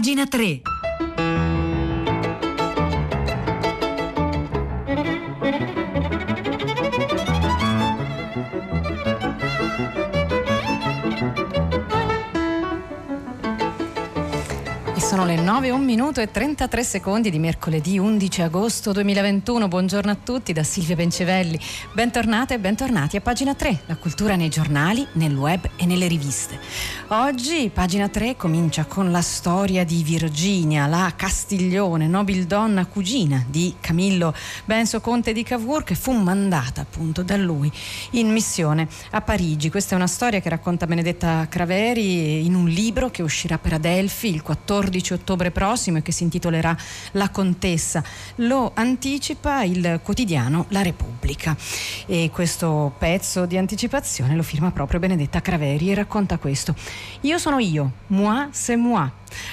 Pagina 3. Sono le 9, 1 minuto e 33 secondi di mercoledì 11 agosto 2021. Buongiorno a tutti da Silvia Bencevelli. Bentornate e bentornati a pagina 3, la cultura nei giornali, nel web e nelle riviste. Oggi pagina 3 comincia con la storia di Virginia, la Castiglione, nobildonna cugina di Camillo Benso Conte di Cavour che fu mandata appunto da lui in missione a Parigi. Questa è una storia che racconta Benedetta Craveri in un libro che uscirà per Adelphi il 14 12 ottobre prossimo e che si intitolerà La Contessa. Lo anticipa il quotidiano La Repubblica e questo pezzo di anticipazione lo firma proprio Benedetta Craveri e racconta questo. Io sono io, moi c'est moi.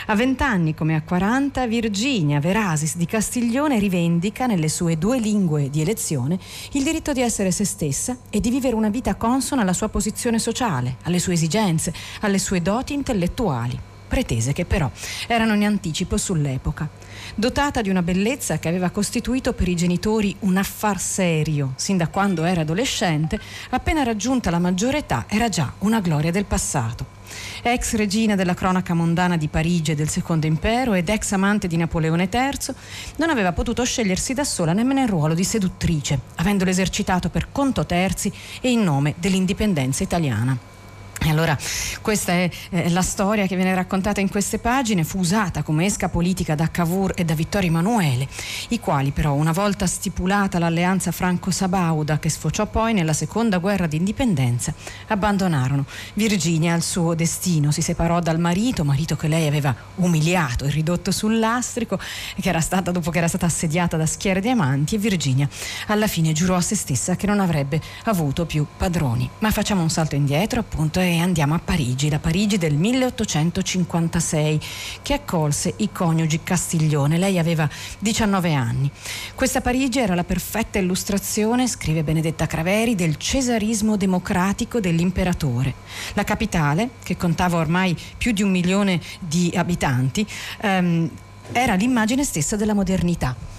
A vent'anni come a 40 Virginia Verasis di Castiglione rivendica nelle sue due lingue di elezione il diritto di essere se stessa e di vivere una vita consona alla sua posizione sociale, alle sue esigenze, alle sue doti intellettuali pretese che però erano in anticipo sull'epoca. Dotata di una bellezza che aveva costituito per i genitori un affar serio sin da quando era adolescente, appena raggiunta la maggiore età era già una gloria del passato. Ex regina della cronaca mondana di Parigi e del Secondo Impero ed ex amante di Napoleone III, non aveva potuto scegliersi da sola nemmeno il ruolo di seduttrice, avendolo esercitato per conto terzi e in nome dell'indipendenza italiana. Allora questa è eh, la storia che viene raccontata in queste pagine, fu usata come esca politica da Cavour e da Vittorio Emanuele, i quali però una volta stipulata l'alleanza franco-sabauda che sfociò poi nella seconda guerra d'indipendenza, abbandonarono Virginia al suo destino, si separò dal marito, marito che lei aveva umiliato e ridotto sul lastrico, che era stata, dopo che era stata assediata da schiere di amanti e Virginia alla fine giurò a se stessa che non avrebbe avuto più padroni. Ma facciamo un salto indietro appunto e andiamo a Parigi, la Parigi del 1856, che accolse i coniugi Castiglione. Lei aveva 19 anni. Questa Parigi era la perfetta illustrazione, scrive Benedetta Craveri, del cesarismo democratico dell'imperatore. La capitale, che contava ormai più di un milione di abitanti, ehm, era l'immagine stessa della modernità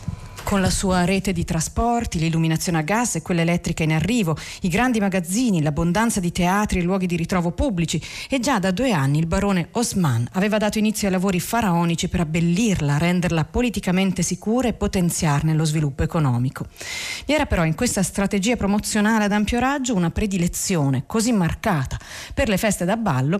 con la sua rete di trasporti, l'illuminazione a gas e quella elettrica in arrivo, i grandi magazzini, l'abbondanza di teatri e luoghi di ritrovo pubblici e già da due anni il barone Osman aveva dato inizio ai lavori faraonici per abbellirla, renderla politicamente sicura e potenziarne lo sviluppo economico. Vi era però in questa strategia promozionale ad ampio raggio una predilezione così marcata per le feste da ballo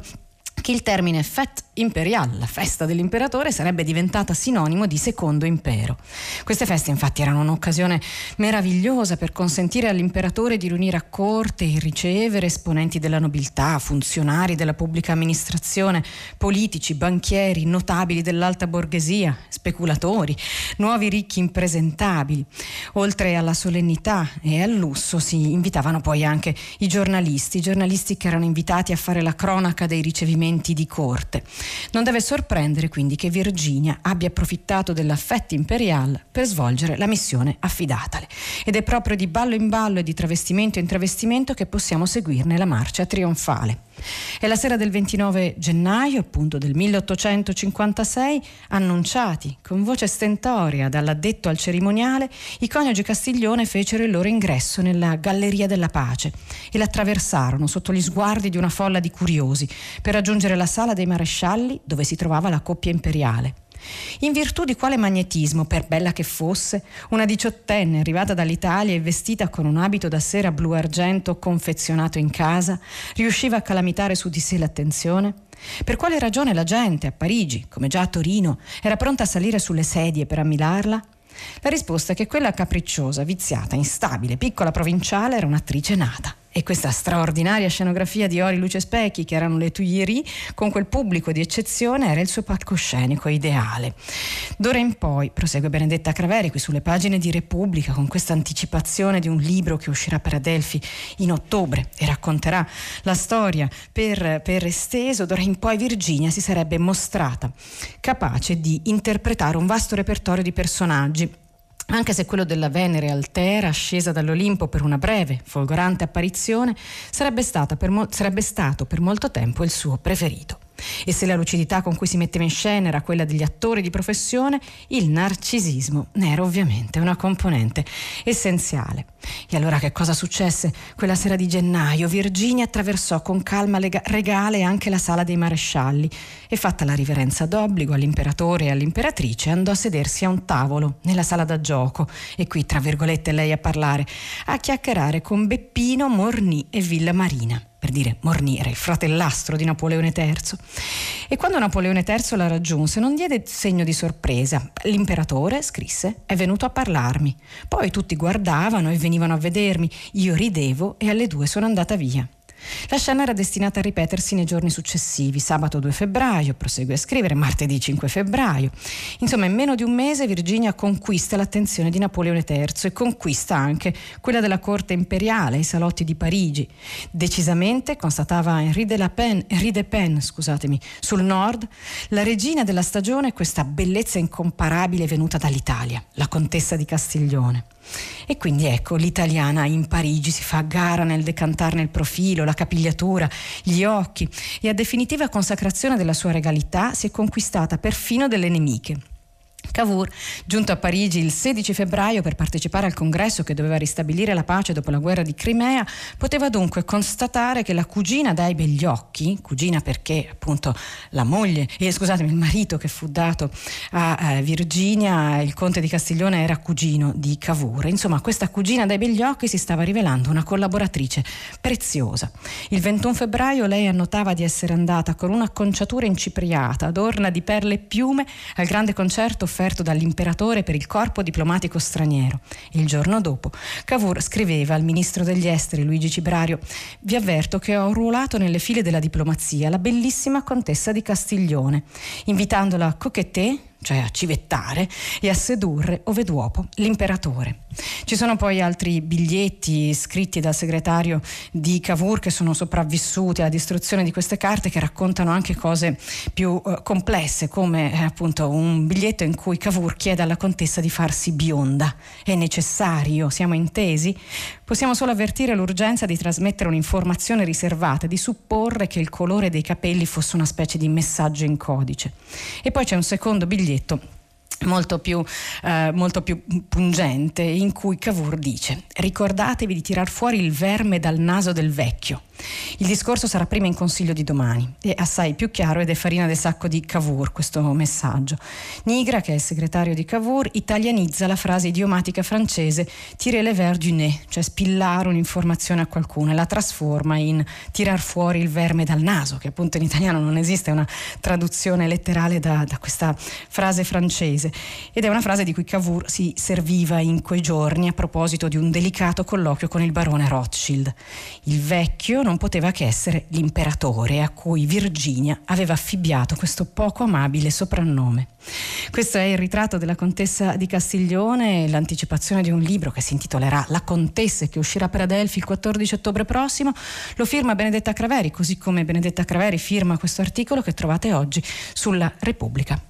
che il termine fête imperiale, la festa dell'imperatore, sarebbe diventata sinonimo di secondo impero. Queste feste infatti erano un'occasione meravigliosa per consentire all'imperatore di riunire a corte e ricevere esponenti della nobiltà, funzionari della pubblica amministrazione, politici, banchieri, notabili dell'alta borghesia, speculatori, nuovi ricchi impresentabili. Oltre alla solennità e al lusso si invitavano poi anche i giornalisti, i giornalisti che erano invitati a fare la cronaca dei ricevimenti avvenimenti di corte. Non deve sorprendere quindi che Virginia abbia approfittato dell'affetto imperiale per svolgere la missione affidatale. Ed è proprio di ballo in ballo e di travestimento in travestimento che possiamo seguirne la marcia trionfale. È la sera del 29 gennaio, appunto del 1856, annunciati con voce stentoria dall'addetto al cerimoniale, i coniugi Castiglione fecero il loro ingresso nella Galleria della Pace e l'attraversarono sotto gli sguardi di una folla di curiosi per raggiungere la sala dei marescialli dove si trovava la coppia imperiale. In virtù di quale magnetismo, per bella che fosse, una diciottenne arrivata dall'Italia e vestita con un abito da sera blu argento confezionato in casa, riusciva a calamitare su di sé l'attenzione? Per quale ragione la gente a Parigi, come già a Torino, era pronta a salire sulle sedie per ammilarla? La risposta è che quella capricciosa, viziata, instabile, piccola provinciale era un'attrice nata e questa straordinaria scenografia di ori, luce specchi che erano le Tuileries con quel pubblico di eccezione era il suo palcoscenico ideale. D'ora in poi, prosegue Benedetta Craveri qui sulle pagine di Repubblica con questa anticipazione di un libro che uscirà per Adelphi in ottobre e racconterà la storia per, per esteso, d'ora in poi Virginia si sarebbe mostrata capace di interpretare un vasto repertorio di personaggi anche se quello della Venere altera, scesa dall'Olimpo per una breve, folgorante apparizione, sarebbe, per mo- sarebbe stato per molto tempo il suo preferito. E se la lucidità con cui si metteva in scena era quella degli attori di professione, il narcisismo ne era ovviamente una componente essenziale. E allora che cosa successe? Quella sera di gennaio Virginia attraversò con calma regale anche la sala dei marescialli e fatta la riverenza d'obbligo all'imperatore e all'imperatrice andò a sedersi a un tavolo nella sala da gioco e qui tra virgolette lei a parlare, a chiacchierare con Beppino, Morni e Villa Marina per dire Morniere, il fratellastro di Napoleone III. E quando Napoleone III la raggiunse non diede segno di sorpresa. L'imperatore, scrisse, è venuto a parlarmi. Poi tutti guardavano e venivano a vedermi. Io ridevo e alle due sono andata via. La scena era destinata a ripetersi nei giorni successivi, sabato 2 febbraio, prosegue a scrivere, martedì 5 febbraio. Insomma, in meno di un mese Virginia conquista l'attenzione di Napoleone III e conquista anche quella della corte imperiale, i salotti di Parigi. Decisamente, constatava Henri de, la Pen, Henri de Pen scusatemi, sul nord, la regina della stagione è questa bellezza incomparabile venuta dall'Italia, la contessa di Castiglione. E quindi ecco, l'italiana in Parigi si fa gara nel decantarne il profilo, la capigliatura, gli occhi e a definitiva consacrazione della sua regalità si è conquistata perfino delle nemiche. Cavour, giunto a Parigi il 16 febbraio per partecipare al congresso che doveva ristabilire la pace dopo la guerra di Crimea, poteva dunque constatare che la cugina dai begli occhi, cugina perché appunto la moglie, eh, scusatemi, il marito che fu dato a eh, Virginia, il conte di Castiglione era cugino di Cavour. Insomma, questa cugina dai begli occhi si stava rivelando una collaboratrice preziosa. Il 21 febbraio lei annotava di essere andata con una conciatura incipriata, adorna di perle e piume, al grande concerto offerto dall'imperatore per il corpo diplomatico straniero. Il giorno dopo Cavour scriveva al ministro degli esteri Luigi Cibrario Vi avverto che ho ruolato nelle file della diplomazia la bellissima contessa di Castiglione, invitandola a coqueté cioè a civettare e a sedurre ove duopo l'imperatore. Ci sono poi altri biglietti scritti dal segretario di Cavour che sono sopravvissuti alla distruzione di queste carte che raccontano anche cose più eh, complesse come eh, appunto un biglietto in cui Cavour chiede alla contessa di farsi bionda. È necessario, siamo intesi? Possiamo solo avvertire l'urgenza di trasmettere un'informazione riservata, di supporre che il colore dei capelli fosse una specie di messaggio in codice. E poi c'è un secondo biglietto biglietto molto più, eh, molto più, pungente in cui Cavour dice ricordatevi di tirar fuori il verme dal naso del vecchio. Il discorso sarà prima in consiglio di domani. E assai più chiaro ed è farina del sacco di Cavour questo messaggio. Nigra, che è il segretario di Cavour, italianizza la frase idiomatica francese tirer le verre du nez, cioè spillare un'informazione a qualcuno e la trasforma in tirar fuori il verme dal naso, che appunto in italiano non esiste una traduzione letterale da, da questa frase francese ed è una frase di cui Cavour si serviva in quei giorni a proposito di un delicato colloquio con il barone Rothschild. Il vecchio non poteva che essere l'imperatore a cui Virginia aveva affibbiato questo poco amabile soprannome. Questo è il ritratto della contessa di Castiglione, l'anticipazione di un libro che si intitolerà La contessa che uscirà per Adelphi il 14 ottobre prossimo. Lo firma Benedetta Craveri, così come Benedetta Craveri firma questo articolo che trovate oggi sulla Repubblica.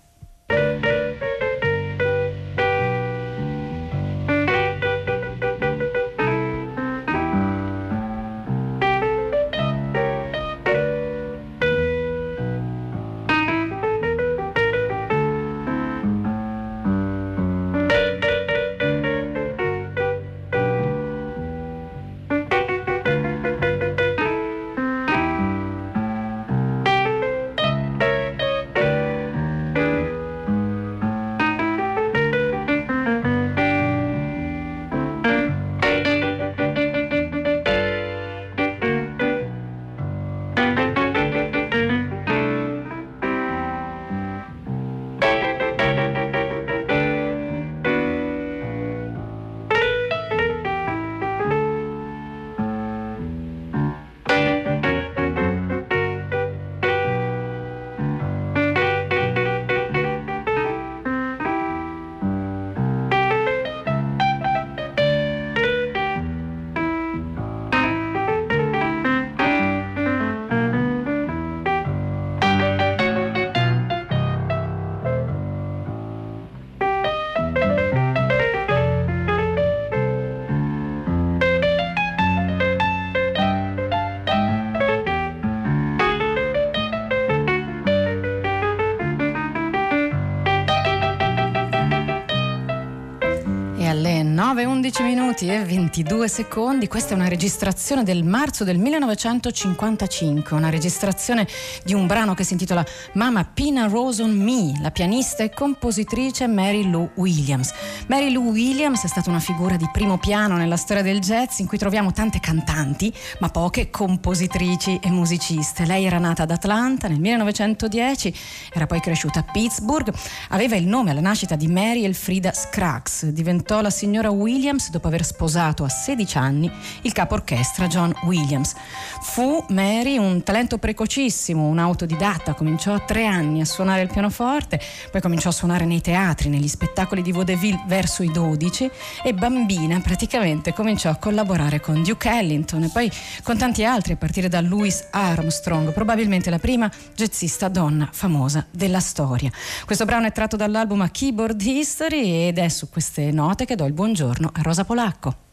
Minuti e 22 secondi. Questa è una registrazione del marzo del 1955, una registrazione di un brano che si intitola Mama Pina Rose on Me, la pianista e compositrice Mary Lou Williams. Mary Lou Williams è stata una figura di primo piano nella storia del jazz in cui troviamo tante cantanti, ma poche compositrici e musiciste. Lei era nata ad Atlanta nel 1910, era poi cresciuta a Pittsburgh, aveva il nome alla nascita di Mary Elfrida Scruggs, diventò la signora Williams dopo aver sposato a 16 anni il capo orchestra John Williams. Fu Mary un talento precocissimo, un autodidatta, cominciò a tre anni a suonare il pianoforte, poi cominciò a suonare nei teatri, negli spettacoli di vaudeville verso i 12 e bambina praticamente cominciò a collaborare con Duke Ellington e poi con tanti altri a partire da Louis Armstrong, probabilmente la prima jazzista donna famosa della storia. Questo brano è tratto dall'album Keyboard History ed è su queste note che do il buongiorno a Rosa Polacco. Sacco.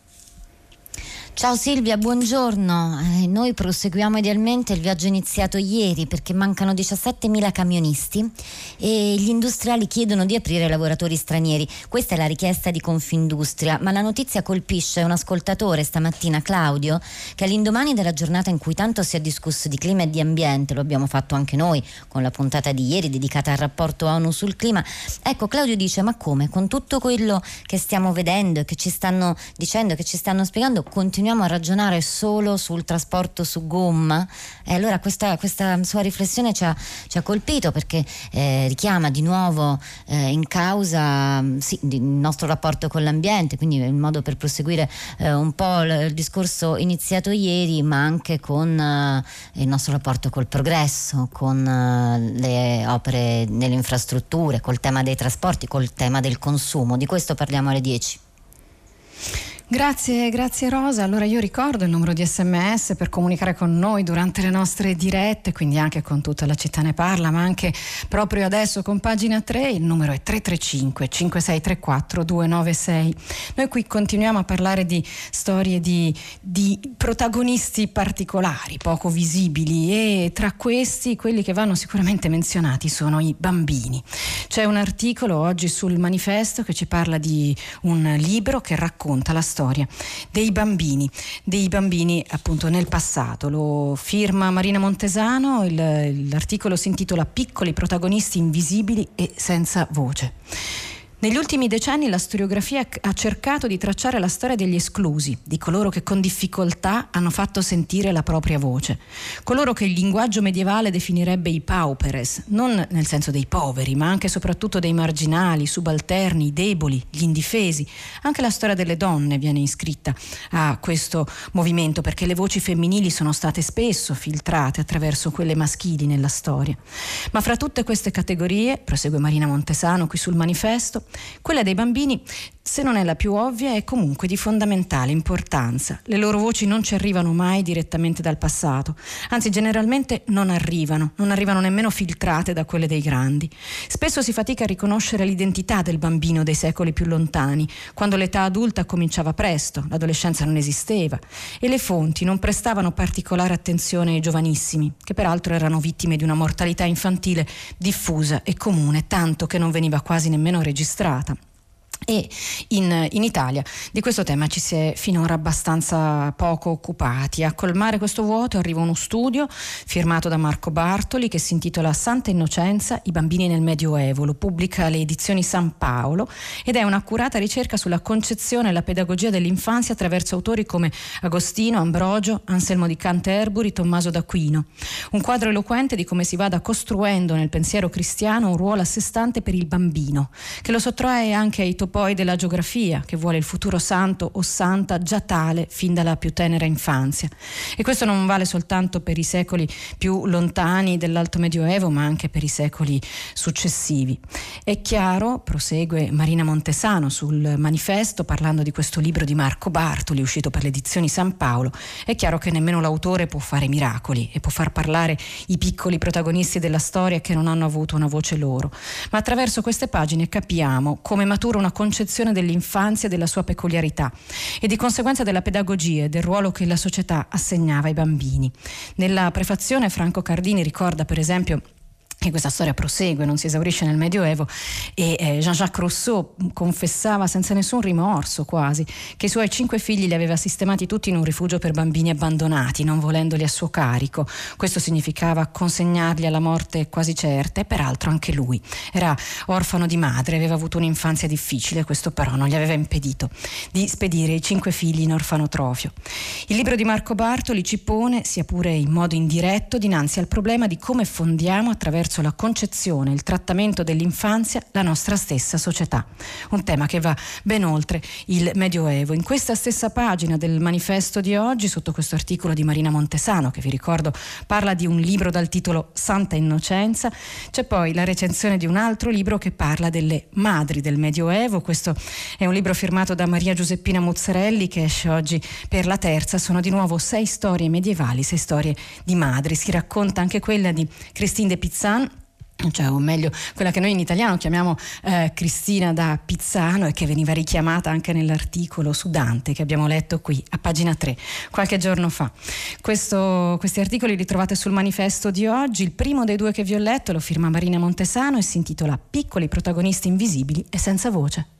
Ciao Silvia, buongiorno. Eh, noi proseguiamo idealmente il viaggio iniziato ieri perché mancano 17.000 camionisti e gli industriali chiedono di aprire lavoratori stranieri. Questa è la richiesta di Confindustria, ma la notizia colpisce un ascoltatore stamattina, Claudio, che all'indomani della giornata in cui tanto si è discusso di clima e di ambiente, lo abbiamo fatto anche noi con la puntata di ieri dedicata al rapporto ONU sul clima. Ecco, Claudio dice: Ma come? Con tutto quello che stiamo vedendo e che ci stanno dicendo, che ci stanno spiegando, continuiamo continuiamo a ragionare solo sul trasporto su gomma, e allora questa, questa sua riflessione ci ha, ci ha colpito perché eh, richiama di nuovo eh, in causa sì, il nostro rapporto con l'ambiente, quindi il modo per proseguire eh, un po' il, il, discorso iniziato ieri, ma anche con eh, il nostro rapporto col progresso, con le opere nelle infrastrutture, col tema dei trasporti, col tema del consumo. Di questo parliamo alle 10. Grazie, grazie Rosa. Allora io ricordo il numero di sms per comunicare con noi durante le nostre dirette, quindi anche con tutta la città ne parla, ma anche proprio adesso con pagina 3, il numero è 335 5634 296. Noi qui continuiamo a parlare di storie di, di protagonisti particolari, poco visibili e tra questi quelli che vanno sicuramente menzionati sono i bambini. C'è un articolo oggi sul manifesto che ci parla di un libro che racconta la storia storia dei bambini, dei bambini appunto nel passato. Lo firma Marina Montesano, il, l'articolo si intitola Piccoli protagonisti invisibili e senza voce. Negli ultimi decenni la storiografia ha cercato di tracciare la storia degli esclusi, di coloro che con difficoltà hanno fatto sentire la propria voce, coloro che il linguaggio medievale definirebbe i pauperes, non nel senso dei poveri, ma anche e soprattutto dei marginali, subalterni, deboli, gli indifesi. Anche la storia delle donne viene iscritta a questo movimento perché le voci femminili sono state spesso filtrate attraverso quelle maschili nella storia. Ma fra tutte queste categorie, prosegue Marina Montesano qui sul manifesto, quella dei bambini, se non è la più ovvia, è comunque di fondamentale importanza. Le loro voci non ci arrivano mai direttamente dal passato, anzi generalmente non arrivano, non arrivano nemmeno filtrate da quelle dei grandi. Spesso si fatica a riconoscere l'identità del bambino dei secoli più lontani, quando l'età adulta cominciava presto, l'adolescenza non esisteva e le fonti non prestavano particolare attenzione ai giovanissimi, che peraltro erano vittime di una mortalità infantile diffusa e comune, tanto che non veniva quasi nemmeno registrata. E in, in, Italia di questo tema ci si è finora abbastanza poco occupati. A colmare questo vuoto arriva uno studio firmato da Marco Bartoli che si intitola Santa Innocenza, i bambini nel Medioevo. Lo pubblica le edizioni San Paolo ed è un'accurata ricerca sulla concezione e la pedagogia dell'infanzia attraverso autori come Agostino, Ambrogio, Anselmo di Canterbury, Tommaso d'Aquino. Un quadro eloquente di come si vada costruendo nel pensiero cristiano un ruolo a sé stante per il bambino, che lo sottrae anche ai topi poi della geografia, che vuole il futuro santo o santa già tale fin dalla più tenera infanzia. E questo non vale soltanto per i secoli più lontani dell'Alto Medioevo, ma anche per i secoli successivi. È chiaro, prosegue Marina Montesano sul manifesto, parlando di questo libro di Marco Bartoli, uscito per le edizioni San Paolo, è chiaro che nemmeno l'autore può fare miracoli e può far parlare i piccoli protagonisti della storia che non hanno avuto una voce loro. Ma attraverso queste pagine capiamo come matura una concezione dell'infanzia e della sua peculiarità e di conseguenza della pedagogia e del ruolo che la società assegnava ai bambini. Nella prefazione Franco Cardini ricorda per esempio che questa storia prosegue, non si esaurisce nel Medioevo e eh, Jean-Jacques Rousseau confessava senza nessun rimorso quasi che i suoi cinque figli li aveva sistemati tutti in un rifugio per bambini abbandonati, non volendoli a suo carico. Questo significava consegnarli alla morte quasi certa e peraltro anche lui era orfano di madre, aveva avuto un'infanzia difficile, questo però non gli aveva impedito di spedire i cinque figli in orfanotrofio. Il libro di Marco Bartoli ci pone, sia pure in modo indiretto, dinanzi al problema di come fondiamo attraverso attraverso la concezione il trattamento dell'infanzia la nostra stessa società. Un tema che va ben oltre il Medioevo. In questa stessa pagina del manifesto di oggi, sotto questo articolo di Marina Montesano, che vi ricordo parla di un libro dal titolo Santa Innocenza, c'è poi la recensione di un altro libro che parla delle madri del Medioevo. Questo è un libro firmato da Maria Giuseppina Muzzarelli che esce oggi per la terza. Sono di nuovo sei storie medievali, sei storie di madri. Si racconta anche quella di Christine de Pizzano cioè, o meglio, quella che noi in italiano chiamiamo eh, Cristina da Pizzano e che veniva richiamata anche nell'articolo su Dante che abbiamo letto qui a pagina 3 qualche giorno fa. Questo, questi articoli li trovate sul manifesto di oggi. Il primo dei due che vi ho letto lo firma Marina Montesano e si intitola Piccoli protagonisti invisibili e senza voce.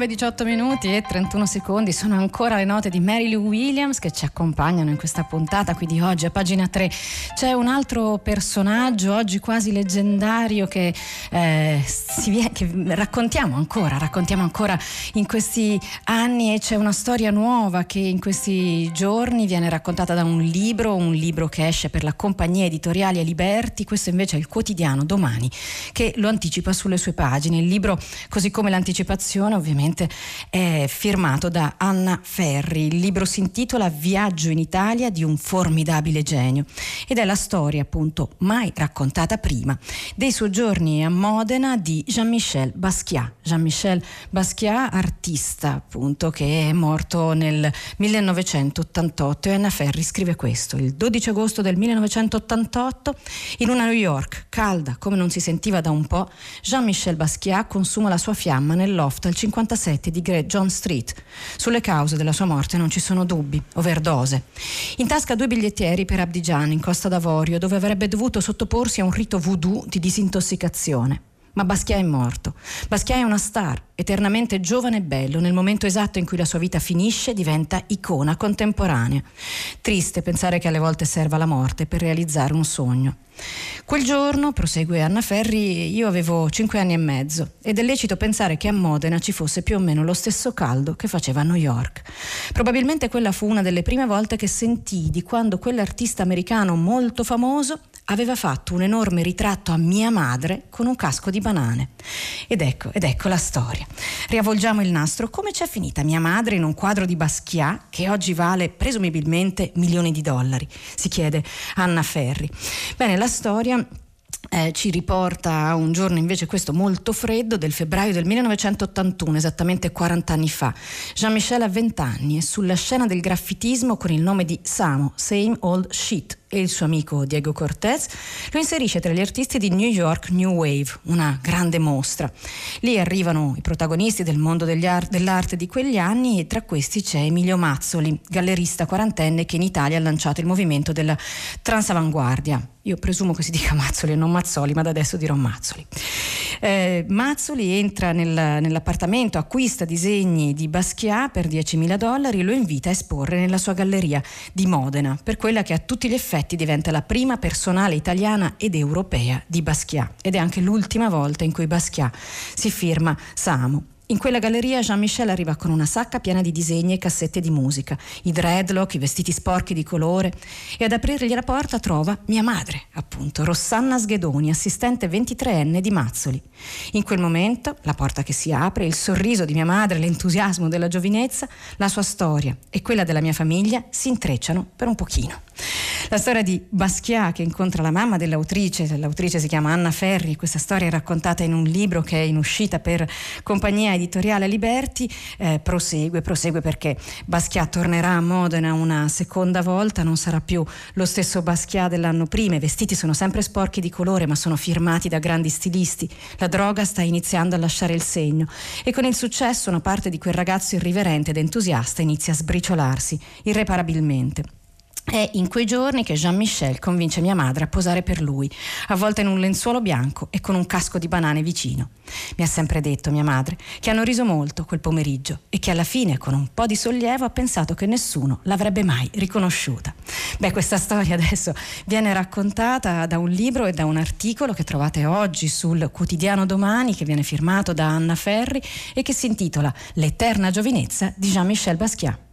9, 18 minuti e 31 secondi sono ancora le note di Mary Lou Williams che ci accompagnano in questa puntata qui di oggi a pagina 3. C'è un altro personaggio oggi quasi leggendario che, eh, vie- che raccontiamo ancora, raccontiamo ancora in questi anni e c'è una storia nuova che in questi giorni viene raccontata da un libro, un libro che esce per la compagnia editoriale Liberti, questo invece è il quotidiano domani che lo anticipa sulle sue pagine. Il libro, così come l'anticipazione ovviamente, ovviamente è firmato da Anna Ferri. Il libro si intitola Viaggio in Italia di un formidabile genio ed è la storia appunto mai raccontata prima dei soggiorni a Modena di Jean-Michel Basquiat. Jean-Michel Basquiat, artista appunto che è morto nel 1988 e Anna Ferri scrive questo. Il 12 agosto del 1988 in una New York calda come non si sentiva da un po', Jean-Michel Basquiat consuma la sua fiamma nel loft al 57 di Great John Street. Sulle cause della sua morte non ci sono dubbi, overdose. In tasca due bigliettieri per Abidjan, in Costa d'Avorio, dove avrebbe dovuto sottoporsi a un rito voodoo di disintossicazione. Ma Basquiat è morto. Basquiat è una star, eternamente giovane e bello, nel momento esatto in cui la sua vita finisce diventa icona contemporanea. Triste pensare che alle volte serva la morte per realizzare un sogno. Quel giorno, prosegue Anna Ferri, io avevo cinque anni e mezzo ed è lecito pensare che a Modena ci fosse più o meno lo stesso caldo che faceva a New York. Probabilmente quella fu una delle prime volte che sentii di quando quell'artista americano molto famoso aveva fatto un enorme ritratto a mia madre con un casco di banane. Ed ecco, ed ecco la storia. Riavvolgiamo il nastro. Come c'è finita mia madre in un quadro di Basquiat che oggi vale presumibilmente milioni di dollari? Si chiede Anna Ferri. Bene, la storia eh, ci riporta a un giorno invece questo molto freddo del febbraio del 1981, esattamente 40 anni fa. Jean-Michel ha 20 anni e sulla scena del graffitismo con il nome di Samo, Same Old Shit, e il suo amico Diego Cortez, lo inserisce tra gli artisti di New York New Wave, una grande mostra. Lì arrivano i protagonisti del mondo art- dell'arte di quegli anni e tra questi c'è Emilio Mazzoli, gallerista quarantenne che in Italia ha lanciato il movimento della transavanguardia. Io presumo che si dica Mazzoli e non Mazzoli, ma da adesso dirò Mazzoli. Eh, Mazzoli entra nel, nell'appartamento, acquista disegni di Basquiat per 10.000 dollari e lo invita a esporre nella sua galleria di Modena, per quella che a tutti gli effetti diventa la prima personale italiana ed europea di Basquiat ed è anche l'ultima volta in cui Basquiat si firma Samo. In quella galleria Jean-Michel arriva con una sacca piena di disegni e cassette di musica, i dreadlock, i vestiti sporchi di colore e ad aprirgli la porta trova mia madre, appunto, Rossanna Sghedoni, assistente 23enne di Mazzoli. In quel momento la porta che si apre, il sorriso di mia madre, l'entusiasmo della giovinezza, la sua storia e quella della mia famiglia si intrecciano per un pochino. La storia di Basquiat che incontra la mamma dell'autrice, l'autrice si chiama Anna Ferri, questa storia è raccontata in un libro che è in uscita per compagnia editoriale Liberti, eh, prosegue, prosegue perché Basquiat tornerà a Modena una seconda volta, non sarà più lo stesso Basquiat dell'anno prima, i vestiti sono sempre sporchi di colore ma sono firmati da grandi stilisti, la droga sta iniziando a lasciare il segno e con il successo una parte di quel ragazzo irriverente ed entusiasta inizia a sbriciolarsi irreparabilmente. È in quei giorni che Jean-Michel convince mia madre a posare per lui, avvolta in un lenzuolo bianco e con un casco di banane vicino. Mi ha sempre detto mia madre che hanno riso molto quel pomeriggio e che alla fine, con un po' di sollievo, ha pensato che nessuno l'avrebbe mai riconosciuta. Beh, questa storia adesso viene raccontata da un libro e da un articolo che trovate oggi sul quotidiano Domani, che viene firmato da Anna Ferri e che si intitola L'eterna giovinezza di Jean-Michel Basquiat.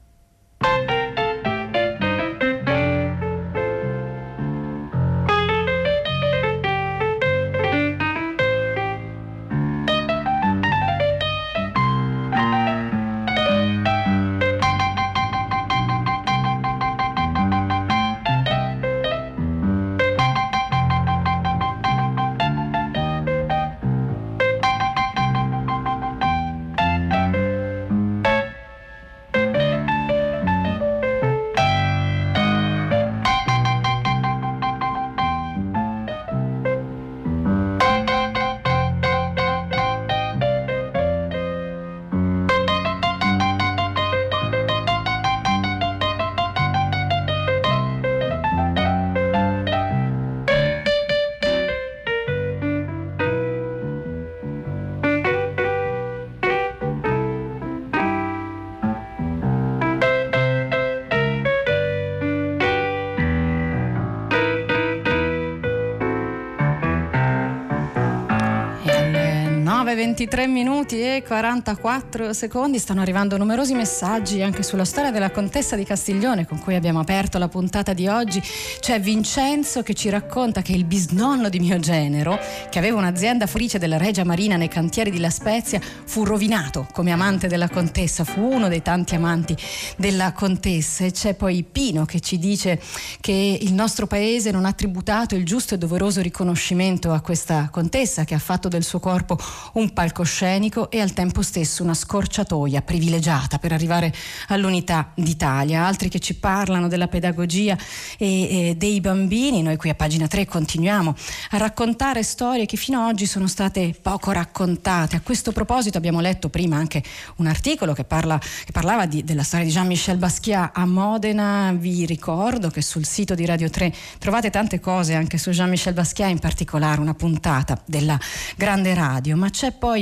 9.23 minuti e 44 secondi stanno arrivando numerosi messaggi anche sulla storia della contessa di Castiglione con cui abbiamo aperto la puntata di oggi. C'è Vincenzo che ci racconta che il bisnonno di mio genero, che aveva un'azienda forice della Regia Marina nei cantieri di La Spezia, fu rovinato come amante della contessa, fu uno dei tanti amanti della contessa. E c'è poi Pino che ci dice che il nostro paese non ha tributato il giusto e doveroso riconoscimento a questa contessa che ha fatto del suo corpo un palcoscenico e al tempo stesso una scorciatoia privilegiata per arrivare all'unità d'Italia. Altri che ci parlano della pedagogia e, e dei bambini. Noi qui a pagina 3 continuiamo a raccontare storie che fino ad oggi sono state poco raccontate. A questo proposito abbiamo letto prima anche un articolo che, parla, che parlava di, della storia di Jean-Michel Basquiat a Modena. Vi ricordo che sul sito di Radio 3 trovate tante cose anche su Jean-Michel Basquiat, in particolare una puntata della grande radio. Ma c'è poi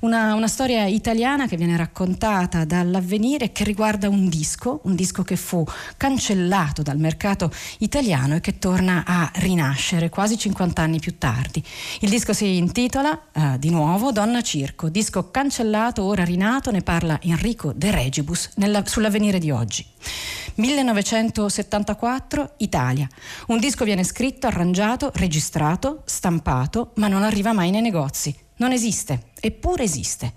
una, una storia italiana che viene raccontata dall'avvenire che riguarda un disco, un disco che fu cancellato dal mercato italiano e che torna a rinascere quasi 50 anni più tardi. Il disco si intitola eh, di nuovo Donna Circo, disco cancellato, ora rinato, ne parla Enrico De Regibus nella, sull'avvenire di oggi. 1974 Italia. Un disco viene scritto, arrangiato, registrato, stampato, ma non arriva mai nei negozi. Non esiste, eppure esiste.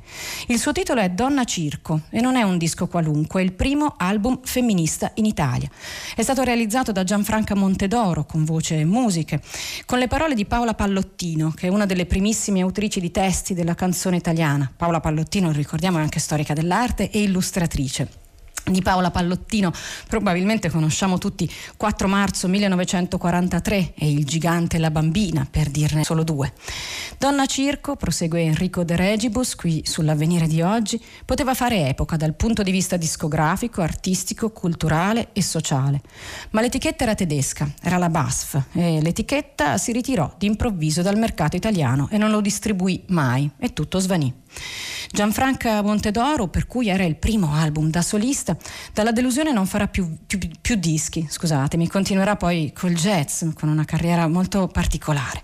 Il suo titolo è Donna Circo e non è un disco qualunque, è il primo album femminista in Italia. È stato realizzato da Gianfranca Montedoro con voce e musiche, con le parole di Paola Pallottino, che è una delle primissime autrici di testi della canzone italiana. Paola Pallottino, ricordiamo, è anche storica dell'arte e illustratrice. Di Paola Pallottino, probabilmente conosciamo tutti 4 marzo 1943 e Il gigante e la bambina, per dirne solo due. Donna Circo, prosegue Enrico De Regibus, qui sull'avvenire di oggi, poteva fare epoca dal punto di vista discografico, artistico, culturale e sociale. Ma l'etichetta era tedesca, era la BASF e l'etichetta si ritirò d'improvviso dal mercato italiano e non lo distribuì mai e tutto svanì. Gianfranca Montedoro, per cui era il primo album da solista, dalla delusione non farà più, più, più dischi, scusatemi, continuerà poi col jazz, con una carriera molto particolare.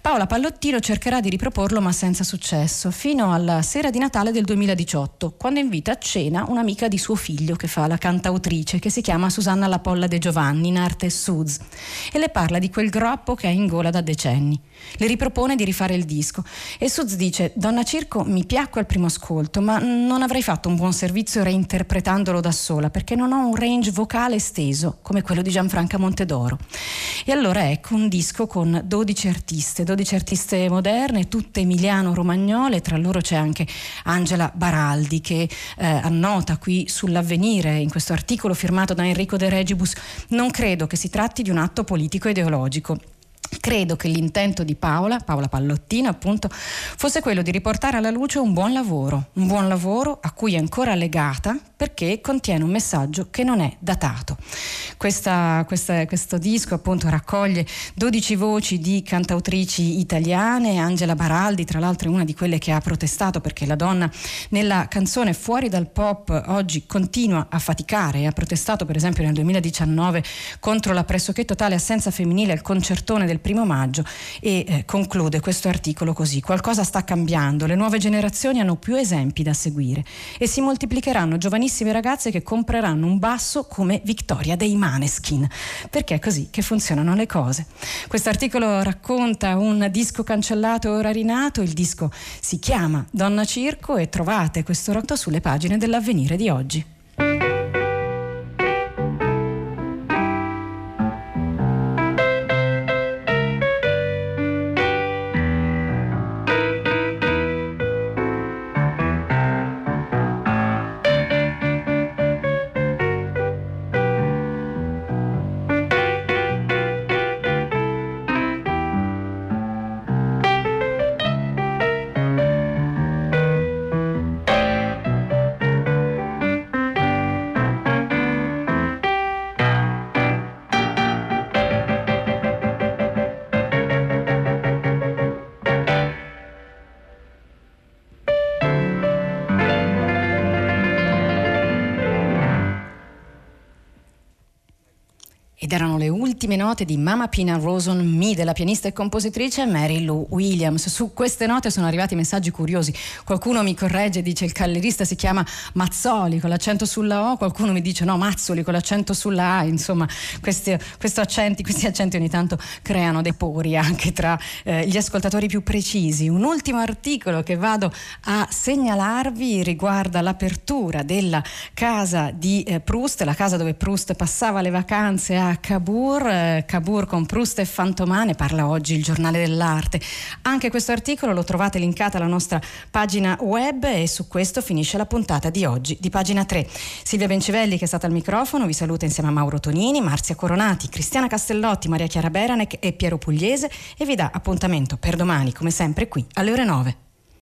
Paola Pallottino cercherà di riproporlo ma senza successo, fino alla sera di Natale del 2018, quando invita a cena un'amica di suo figlio che fa la cantautrice, che si chiama Susanna Lapolla De Giovanni, in arte Suz, e le parla di quel groppo che ha in gola da decenni. Le ripropone di rifare il disco e Suz dice: Donna Circo mi piacque al primo ascolto, ma non avrei fatto un buon servizio reinterpretandolo da sola perché non ho un range vocale esteso come quello di Gianfranca Montedoro. E allora ecco un disco con 12 artiste, 12 artiste moderne, tutte emiliano-romagnole, tra loro c'è anche Angela Baraldi che eh, annota qui sull'avvenire in questo articolo firmato da Enrico De Regibus: Non credo che si tratti di un atto politico ideologico Credo che l'intento di Paola, Paola Pallottina appunto, fosse quello di riportare alla luce un buon lavoro, un buon lavoro a cui è ancora legata perché contiene un messaggio che non è datato. Questa, questa, questo disco appunto raccoglie 12 voci di cantautrici italiane, Angela Baraldi tra l'altro è una di quelle che ha protestato perché la donna nella canzone Fuori dal pop oggi continua a faticare e ha protestato per esempio nel 2019 contro la pressoché totale assenza femminile al concertone del primo maggio e eh, conclude questo articolo così. Qualcosa sta cambiando, le nuove generazioni hanno più esempi da seguire e si moltiplicheranno giovanissime ragazze che compreranno un basso come Victoria dei Maneskin, perché è così che funzionano le cose. Questo articolo racconta un disco cancellato e ora rinato, il disco si chiama Donna Circo e trovate questo racconto sulle pagine dell'avvenire di oggi. Ed erano le ultime note di Mama Pina Roson Me della pianista e compositrice Mary Lou Williams. Su queste note sono arrivati messaggi curiosi. Qualcuno mi corregge e dice il callerista si chiama Mazzoli con l'accento sulla O, qualcuno mi dice no, Mazzoli con l'accento sulla A. Insomma, questi, questi, accenti, questi accenti ogni tanto creano dei pori anche tra eh, gli ascoltatori più precisi. Un ultimo articolo che vado a segnalarvi riguarda l'apertura della casa di eh, Proust, la casa dove Proust passava le vacanze a Cavour, eh, con Proust e Fantomane, parla oggi il giornale dell'arte. Anche questo articolo lo trovate linkato alla nostra pagina web e su questo finisce la puntata di oggi di pagina 3. Silvia Bencivelli che è stata al microfono vi saluta insieme a Mauro Tonini, Marzia Coronati, Cristiana Castellotti, Maria Chiara Beranec e Piero Pugliese e vi dà appuntamento per domani come sempre qui alle ore 9.